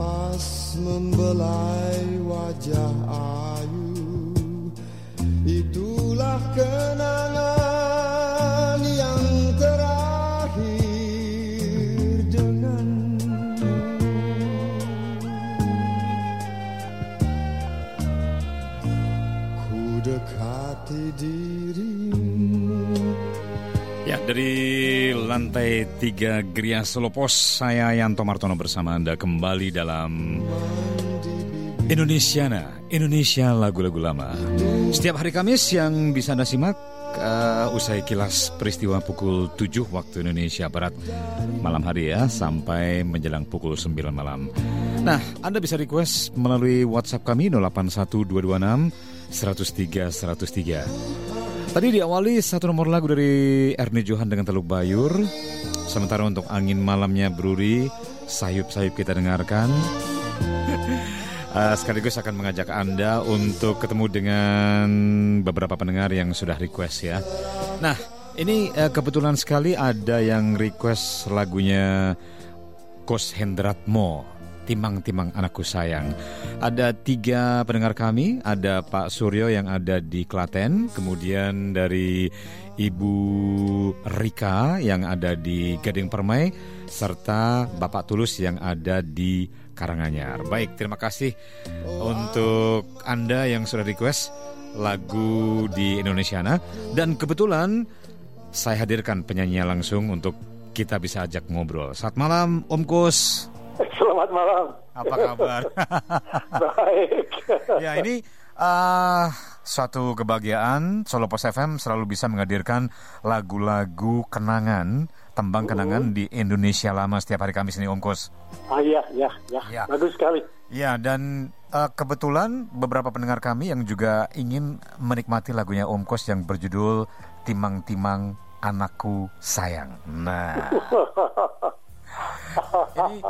nafas membelai wajah ayu Itulah kenangan yang terakhir denganmu. Ku dekati dirimu Ya, dari lantai tiga Gria Selopos, saya Yanto Martono bersama Anda kembali dalam Indonesiana, Indonesia lagu-lagu lama. Setiap hari Kamis yang bisa Anda simak, uh, usai kilas peristiwa pukul 7 waktu Indonesia Barat malam hari ya, sampai menjelang pukul 9 malam. Nah, Anda bisa request melalui WhatsApp kami 081226 103 103. Tadi diawali satu nomor lagu dari Ernie Johan dengan Teluk Bayur. Sementara untuk angin malamnya Bruri, sayup-sayup kita dengarkan. Uh, sekaligus akan mengajak Anda untuk ketemu dengan beberapa pendengar yang sudah request ya. Nah, ini uh, kebetulan sekali ada yang request lagunya Kos Hendratmo Timang-timang anakku sayang. Ada tiga pendengar kami, ada Pak Suryo yang ada di Klaten, kemudian dari Ibu Rika yang ada di Gading Permai, serta Bapak Tulus yang ada di Karanganyar. Baik, terima kasih untuk Anda yang sudah request lagu di Indonesiana dan kebetulan saya hadirkan penyanyinya langsung untuk kita bisa ajak ngobrol. Saat malam Om Kus. Selamat malam. Apa kabar? Baik. ya ini uh, suatu kebahagiaan Solo Pos FM selalu bisa menghadirkan lagu-lagu kenangan, tembang kenangan di Indonesia lama setiap hari Kamis ini Om Kus. Ah iya, ya, ya, Ya. bagus sekali. Ya dan uh, kebetulan beberapa pendengar kami yang juga ingin menikmati lagunya Om Kos yang berjudul Timang-timang Anakku Sayang. Nah, ini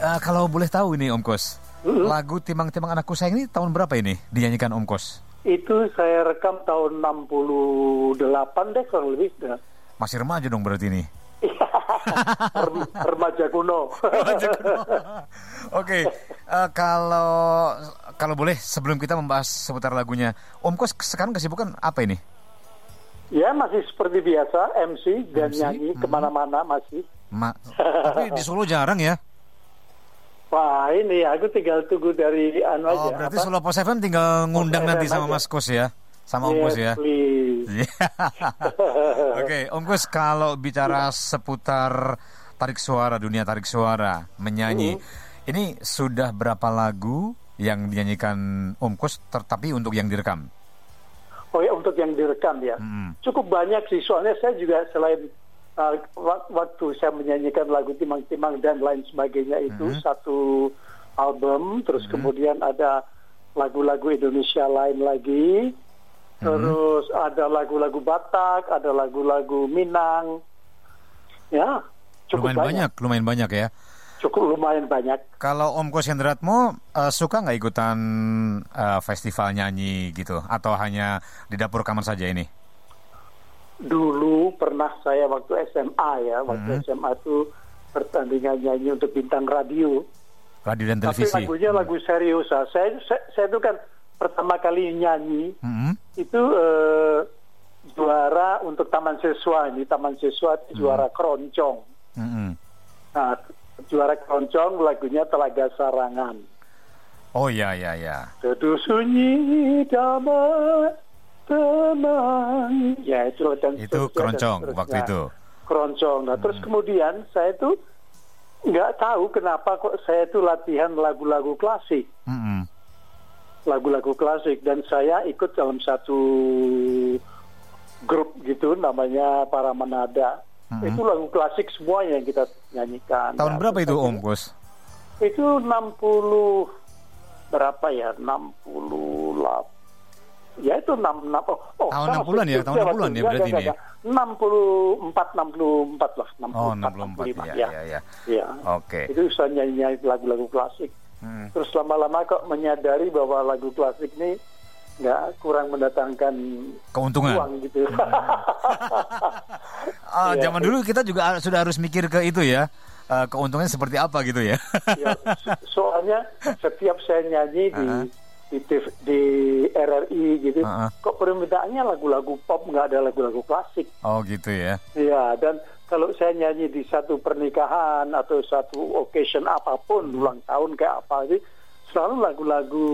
uh, kalau boleh tahu ini Om Kos, lagu Timang-timang Anakku Sayang ini tahun berapa ini dinyanyikan Om Kos? Itu saya rekam tahun 68 deh kurang lebih. Ya. Masih remaja dong berarti ini. Rem- Remaja kuno. Oke, eh, kalau kalau boleh sebelum kita membahas seputar lagunya, Om Kos sekarang kesibukan apa ini? ya masih seperti biasa MC dan MC, nyanyi hmm. ke mana-mana masih. Ma tapi di Solo jarang ya. Wah ini aku tinggal tunggu dari anu Oh, aja. berarti apa? Solo Pos FM tinggal ngundang Pos nanti sama aja. Mas Kos ya. Sama Om Yes, Kos ya. Iya. Oke, Om Kos kalau bicara seputar tarik suara, dunia tarik suara, menyanyi. Ini sudah berapa lagu yang dinyanyikan Om Kos tetapi untuk yang direkam? Oh ya untuk yang direkam ya. Mm-mm. Cukup banyak sih soalnya saya juga selain uh, wak- waktu saya menyanyikan lagu Timang-Timang dan lain sebagainya itu satu album terus kemudian ada lagu-lagu Indonesia lain lagi. Terus ada lagu-lagu Batak, ada lagu-lagu Minang. Ya, cukup lumayan banyak. lumayan banyak ya. Cukup lumayan banyak. Kalau Om Kos Hendratmo eh, suka nggak ikutan eh, festival nyanyi gitu, atau hanya di dapur kamar saja ini? Dulu pernah saya waktu SMA ya, waktu SMA itu pertandingan nyanyi untuk bintang radio. Radio dan Tapi televisi. lagunya lagu serius. ah. Saya, saya saya itu kan pertama kali nyanyi Mm-mm. itu eh, juara untuk Taman Siswa ini Taman Siswa itu juara keroncong. Mm-mm. Nah, juara keroncong lagunya Telaga Sarangan. Oh ya ya ya. Teduh sunyi damai tenang. Ya itu dan Itu dan keroncong waktu itu. Keroncong. Nah terus kemudian saya tuh nggak tahu kenapa kok saya tuh latihan lagu-lagu klasik. Mm-mm. lagu-lagu klasik dan saya ikut dalam satu grup gitu namanya para menada Mhm. itu lagu klasik semuanya yang kita nyanyikan Tahun Nah, berapa itu Om Kos? itu 60 berapa ya 68 ya itu 6, oh, oh, Tahun sama 60-an ya, tahun waktu- 60-an ya berarti ini ya? enggak. 64 64 lah 64 Oh 64 65, ya ya. ya ya. Ya. Oke. Itu saya nyanyi lagu-lagu klasik. Hmm. Terus lama-lama kok menyadari bahwa lagu klasik ini nggak kurang mendatangkan Keuntungan. uang gitu. Ah, Iya. zaman dulu kita juga sudah harus mikir ke itu ya. eh, keuntungannya seperti apa gitu ya? Ya, so- soalnya setiap saya nyanyi di Uh-huh. Di, TV di RRI gitu, Uh-huh. kok permintaannya lagu-lagu pop nggak ada lagu-lagu klasik. Oh gitu ya. Ya, dan kalau saya nyanyi di satu pernikahan atau satu occasion apa pun, ulang tahun kayak apa sih, selalu lagu-lagu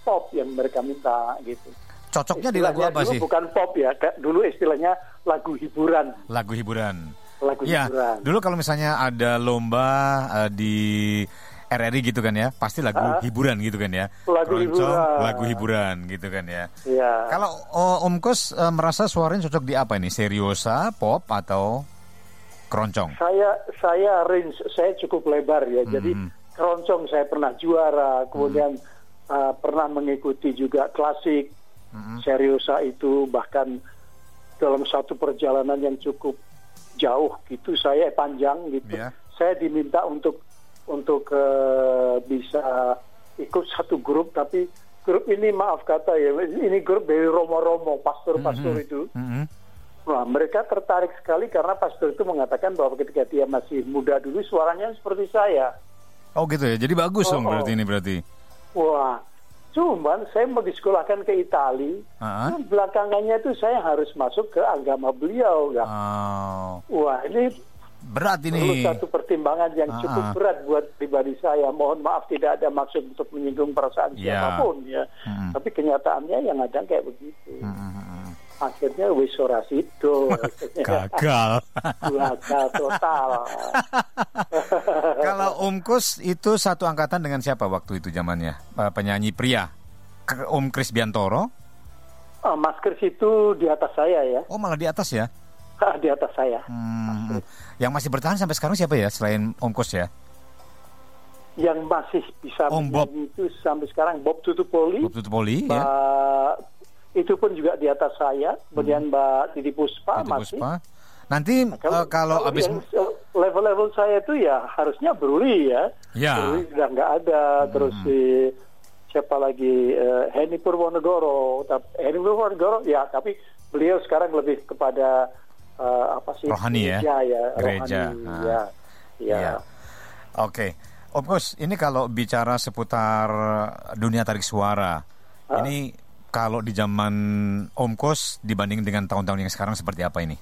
pop yang mereka minta gitu. Cocoknya di lagu Istilahnya apa dulu sih? Bukan pop ya, dulu istilahnya lagu hiburan. Lagu hiburan. Lagu Ya, hiburan. dulu kalau misalnya ada lomba eh, di RRI gitu kan ya, pasti lagu Ah. hiburan gitu kan ya. Lagu Keroncong, hiburan. lagu hiburan gitu kan ya. Ya. Kalau oh, Om Kos eh, merasa suaranya cocok di apa ini? Seriosa, pop atau keroncong? Saya saya range saya cukup lebar ya. Jadi Hmm. keroncong saya pernah juara, kemudian uh, pernah mengikuti juga klasik, Hmm. seriosa itu bahkan dalam satu perjalanan yang cukup jauh gitu saya panjang gitu. Iya. Saya diminta untuk untuk uh, bisa ikut satu grup tapi grup ini maaf kata ya ini grup dari romo-romo pastor-pastor itu. Mm-mm. Nah, mereka tertarik sekali karena pastor itu mengatakan bahwa ketika dia masih muda dulu suaranya seperti saya. Oh gitu ya. Jadi bagus Oh, dong oh. berarti ini berarti. Wah, cuman saya mau disekolahkan ke Itali. Ah. nah, Belakangannya itu saya harus masuk ke agama beliau. Ya. Oh, Wah, ini berat perlu ini. satu pertimbangan yang Ah, cukup ah. berat buat pribadi saya. Mohon maaf tidak ada maksud untuk menyinggung perasaan Ya. siapa pun ya. Mm-mm. Tapi kenyataannya yang ada kayak begitu. Mm-mm. Akhirnya wis ora sido. Gagal. Gagal total. Kalau Om Kus itu satu angkatan dengan siapa waktu itu zamannya? Eh, Penyanyi pria. Om Kris Biantoro. Ah, Mas Kris itu di atas saya ya, Oh malah di atas ya. Di atas saya. Hmm. Yang masih bertahan sampai sekarang siapa ya selain Om Kus ya? Yang masih bisa Om Bob. itu sampai sekarang Bob Tutupoli, Bob Tutupoli ya. Mbak itu pun juga di atas saya. Kemudian Mbak Titi Puspa Titi masih. Puspa. Nanti eh, kalau habis yang level-level saya itu ya harusnya Bruli ya. Ya. Bruli sudah nggak ada. Terus si siapa lagi eh, Henny Purwonegoro. Henny Purwonegoro ya tapi beliau sekarang lebih kepada eh, apa sih Rohani ya? gereja ya Gereja. rohani, Ah. ya ya Iya. Oke. Om Kus, ini kalau bicara seputar dunia tarik suara, ini kalau di zaman Om Kus dibanding dengan tahun-tahun yang sekarang seperti apa ini?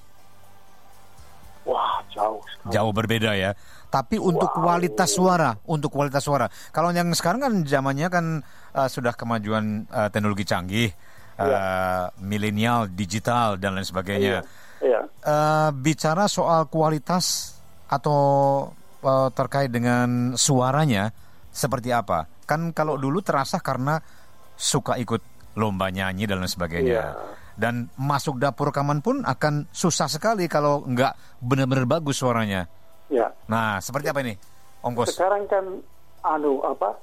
wah jauh sekali. Jauh berbeda ya. Tapi untuk Wow. kualitas suara, untuk kualitas suara. Kalau yang sekarang kan zamannya kan eh, sudah kemajuan eh, teknologi canggih, eh, milenial, digital dan lain sebagainya. Iya. Eh, bicara soal kualitas atau eh, terkait dengan suaranya seperti apa? Kan kalau dulu terasa karena suka ikut lomba nyanyi dan lain sebagainya. Iya. Dan masuk dapur rekaman pun akan susah sekali kalau nggak benar-benar bagus suaranya. ya Nah, seperti apa ini, Om Kos? sekarang kan anu apa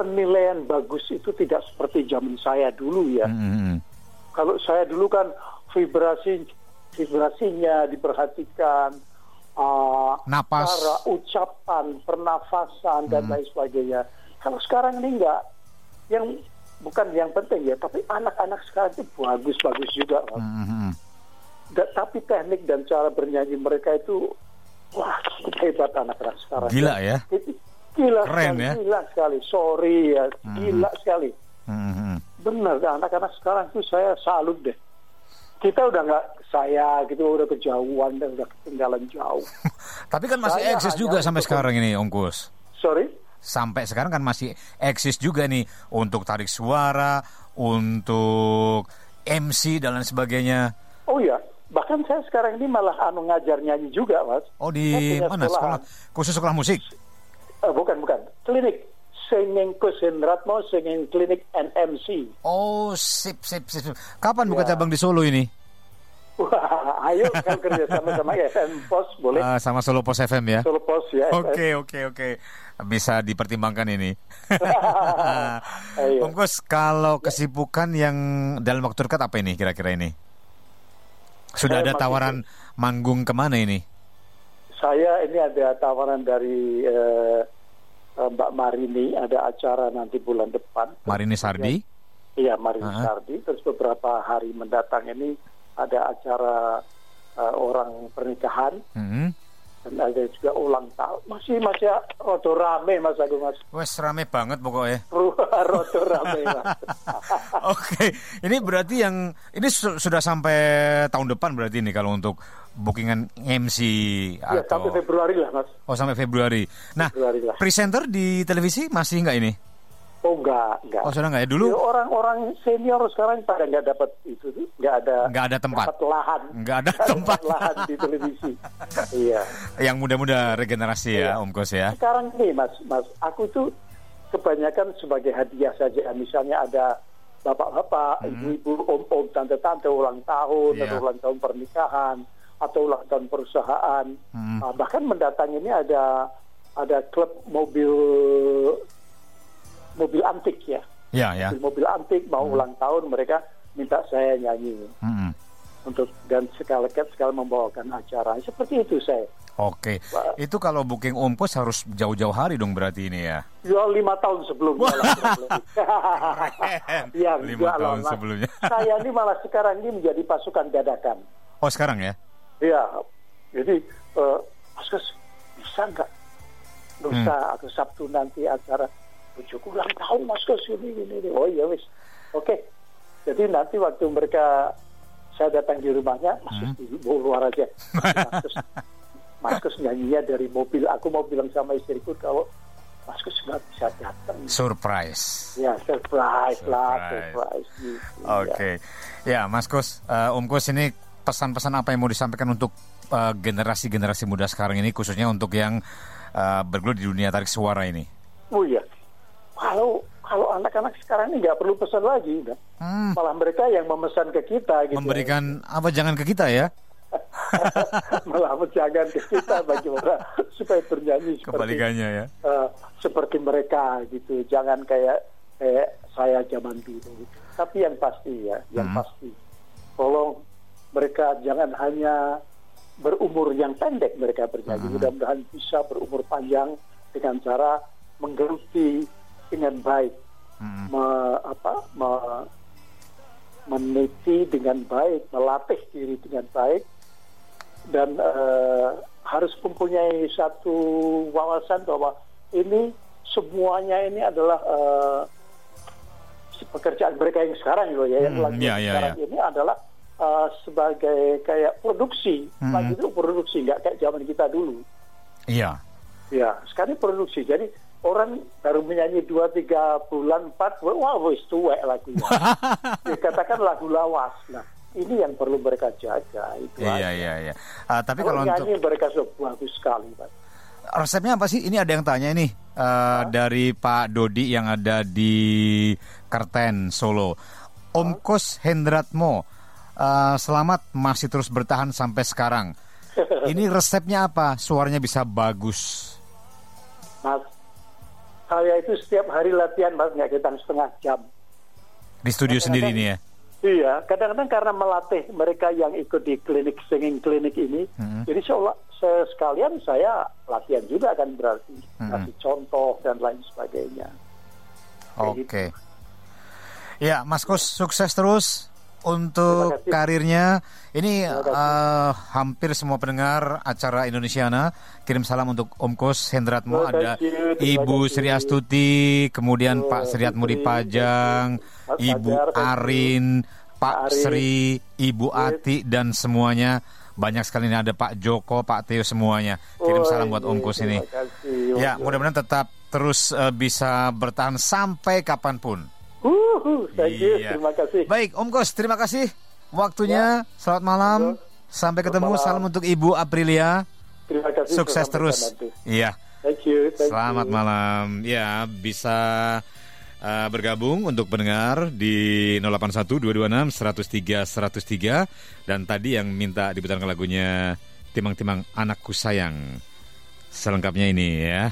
penilaian bagus itu tidak seperti zaman saya dulu ya. Hmm, hmm. Kalau saya dulu kan vibrasi vibrasinya diperhatikan, uh, Napas. cara ucapan, pernafasan dan lain sebagainya. Kalau sekarang ini enggak, yang bukan yang penting ya, tapi anak-anak sekarang itu bagus-bagus juga. Hmm, hmm, hmm. Da- tapi teknik dan cara bernyanyi mereka itu wah hebat anak-anak sekarang. Gila ya. Itu Gila Keren sekali, ya. gila sekali. Sorry ya, gila sekali. Hmm, hmm, hmm. Benar, anak-anak sekarang tuh saya salut deh. Kita udah nggak saya gitu udah kejauhan dan udah ketinggalan jauh. Tapi kan masih Saya eksis juga sampai untuk- sekarang ini, Om Kus. Sorry, sampai sekarang kan masih eksis juga nih untuk tarik suara, untuk MC dan lain sebagainya. oh ya, bahkan saya sekarang ini malah anu ngajar nyanyi juga, mas. Oh di mana sekolah? Khusus sekolah musik? Eh, bukan bukan, klinik singing Kusin Ratmo singing klinik NMC. Oh sip sip sip. Kapan buka Ya. cabang di Solo ini? Wah, ayo kan kerja sama sama FM Pos boleh. Ah, sama Solo Pos FM ya. Solo Pos ya. Oke oke oke. Bisa dipertimbangkan ini. Om Kus, kalau kesibukan yang dalam waktu dekat apa ini kira-kira ini? Sudah Saya ada tawaran manggung ke mana ini? Saya ini ada tawaran dari eh, eh, Mbak Marini, ada acara nanti bulan depan. Marini Sardi? Iya, Marini Ah. Sardi. Terus beberapa hari mendatang ini ada acara eh, orang pernikahan. Hmm. Dan ada juga ulang tahun. Masih masih rodo rame Mas Agung Mas. Wes rame banget pokoknya. rodo rame Mas. Oke, ini berarti yang ini su- sudah sampai tahun depan berarti ini kalau untuk bookingan MC ya, atau sampai Februari lah Mas. oh sampai Februari. Nah, Februari lah. presenter di televisi masih nggak ini? Oh enggak, enggak. Oh sudah nggak ya Ya, dulu? Orang-orang senior sekarang pada nggak dapat itu, tuh, nggak ada Nggak ada tempat. dapat lahan, Nggak ada tempat. lahan di televisi. iya. Yang muda-muda regenerasi ya, Iya. Om Kos ya. Sekarang nih Mas, Mas, aku tuh kebanyakan sebagai hadiah saja. Misalnya ada bapak-bapak, ibu-ibu, om-om, tante-tante ulang tahun, Hmm. Iya. atau ulang tahun pernikahan, atau ulang tahun perusahaan. Hmm. Ah, bahkan mendatangi ini ada ada klub mobil mobil antik ya. Ya ya. Mobil antik mau ulang tahun mereka minta saya nyanyi Mm-mm. untuk dan sekali sekali membawakan acara seperti itu saya. Oke, Pak. itu kalau booking Kos harus jauh-jauh hari dong berarti ini ya. Ya lima tahun sebelumnya. ya, Lima tahun Mas. sebelumnya. Saya ini malah sekarang ini menjadi pasukan dadakan. Oh sekarang ya? Ya, jadi Mas Gus bisa nggak lusa Hmm. atau Sabtu nanti acara tujuh ulang tahun Mas Gus ini ini, ini. Oh iya wis, oke. Jadi nanti waktu mereka saya datang di rumahnya, Mas Hmm. Di luar aja. Mas Gus nyanyinya dari mobil. Aku mau bilang sama istriku kalau Mas Gus nggak bisa datang. Surprise. Ya surprise, lah, Surprise. surprise. gitu. Oke, ya Mas Kos, eh, Om Kos ini pesan-pesan apa yang mau disampaikan untuk eh, generasi-generasi muda sekarang ini, khususnya untuk yang eh, bergelut di dunia tarik suara ini? Oh iya. Kalau kalau anak-anak sekarang ini nggak perlu pesan lagi. Hmm, malah mereka yang memesan ke kita gitu. memberikan apa jangan ke kita ya? malah jangan ke kita bagaimana supaya bernyanyi seperti Kebalikannya ya. eh, seperti mereka gitu. Jangan kayak kayak saya zaman dulu. Tapi yang pasti ya, yang Hmm. pasti. Tolong mereka jangan hanya berumur yang pendek mereka bernyanyi. Hmm. Mudah-mudahan bisa berumur panjang dengan cara menggeluti dengan baik Mm-mm. me- apa me- meneliti dengan baik, melatih diri dengan baik, dan eh, harus mempunyai satu wawasan bahwa ini semuanya ini adalah eh, pekerjaan mereka yang sekarang loh ya, yang Hmm, lagi ya, ya, sekarang ya. ini adalah eh, sebagai kayak produksi, Hmm. lagi itu produksi nggak kayak zaman kita dulu. Iya. Ya, sekarang produksi. Jadi orang baru menyanyi dua tiga bulan empat, wah wis tuwek lagunya. Dikatakan lagu lawas. Nah, ini yang perlu mereka jaga itu. Iya aja. iya iya. Ah, tapi Kalau kalau untuk nyanyi mereka sudah bagus sekali, Pak. resepnya apa sih? Ini ada yang tanya ini eh, dari Pak Dodi yang ada di Kerten Solo. Om Kos Hendratmo, eh, selamat masih terus bertahan sampai sekarang. Ini resepnya apa? Suaranya bisa bagus. Mas, saya itu setiap hari latihan, nggak hitung setengah jam. Di studio sendiri ini ya. Iya, kadang-kadang karena melatih mereka yang ikut di klinik singing klinik ini, Mhm. jadi seolah se- sekalian saya latihan juga kan berarti Mhm. kasih contoh dan lain sebagainya. Gitu. Oke. Ya, Mas Kos sukses terus untuk karirnya. Ini eh, hampir semua pendengar acara Indonesiana kirim salam untuk Om Kos Hendratmo Oh, ada you. Ibu. Sri Astuti, kemudian Oh, Pak Sriatmudi Sri, Pajang, Mas Ibu you. Arin, Pak Arin. Sri, Ibu. Ati dan semuanya. Banyak sekali ini ada Pak Joko, Pak Teo semuanya. Kirim Oh, salam buat Om ini, Kos ini. Ya, mudah-mudahan tetap terus eh, bisa bertahan sampai kapan pun. Uhuh, thank you. Iya. Terima kasih. Baik, Om Kos, terima kasih waktunya. Selamat malam. Yo. Sampai Selamat ketemu. malam. Salam untuk Ibu Aprilia. Terima kasih. Sukses terus. nanti. Iya. Thank you. Thank Selamat you. malam. Ya, bisa uh, bergabung untuk pendengar di 081 226 103 103 dan tadi yang minta diputarkan lagunya Timang-timang anakku sayang. Selengkapnya ini ya.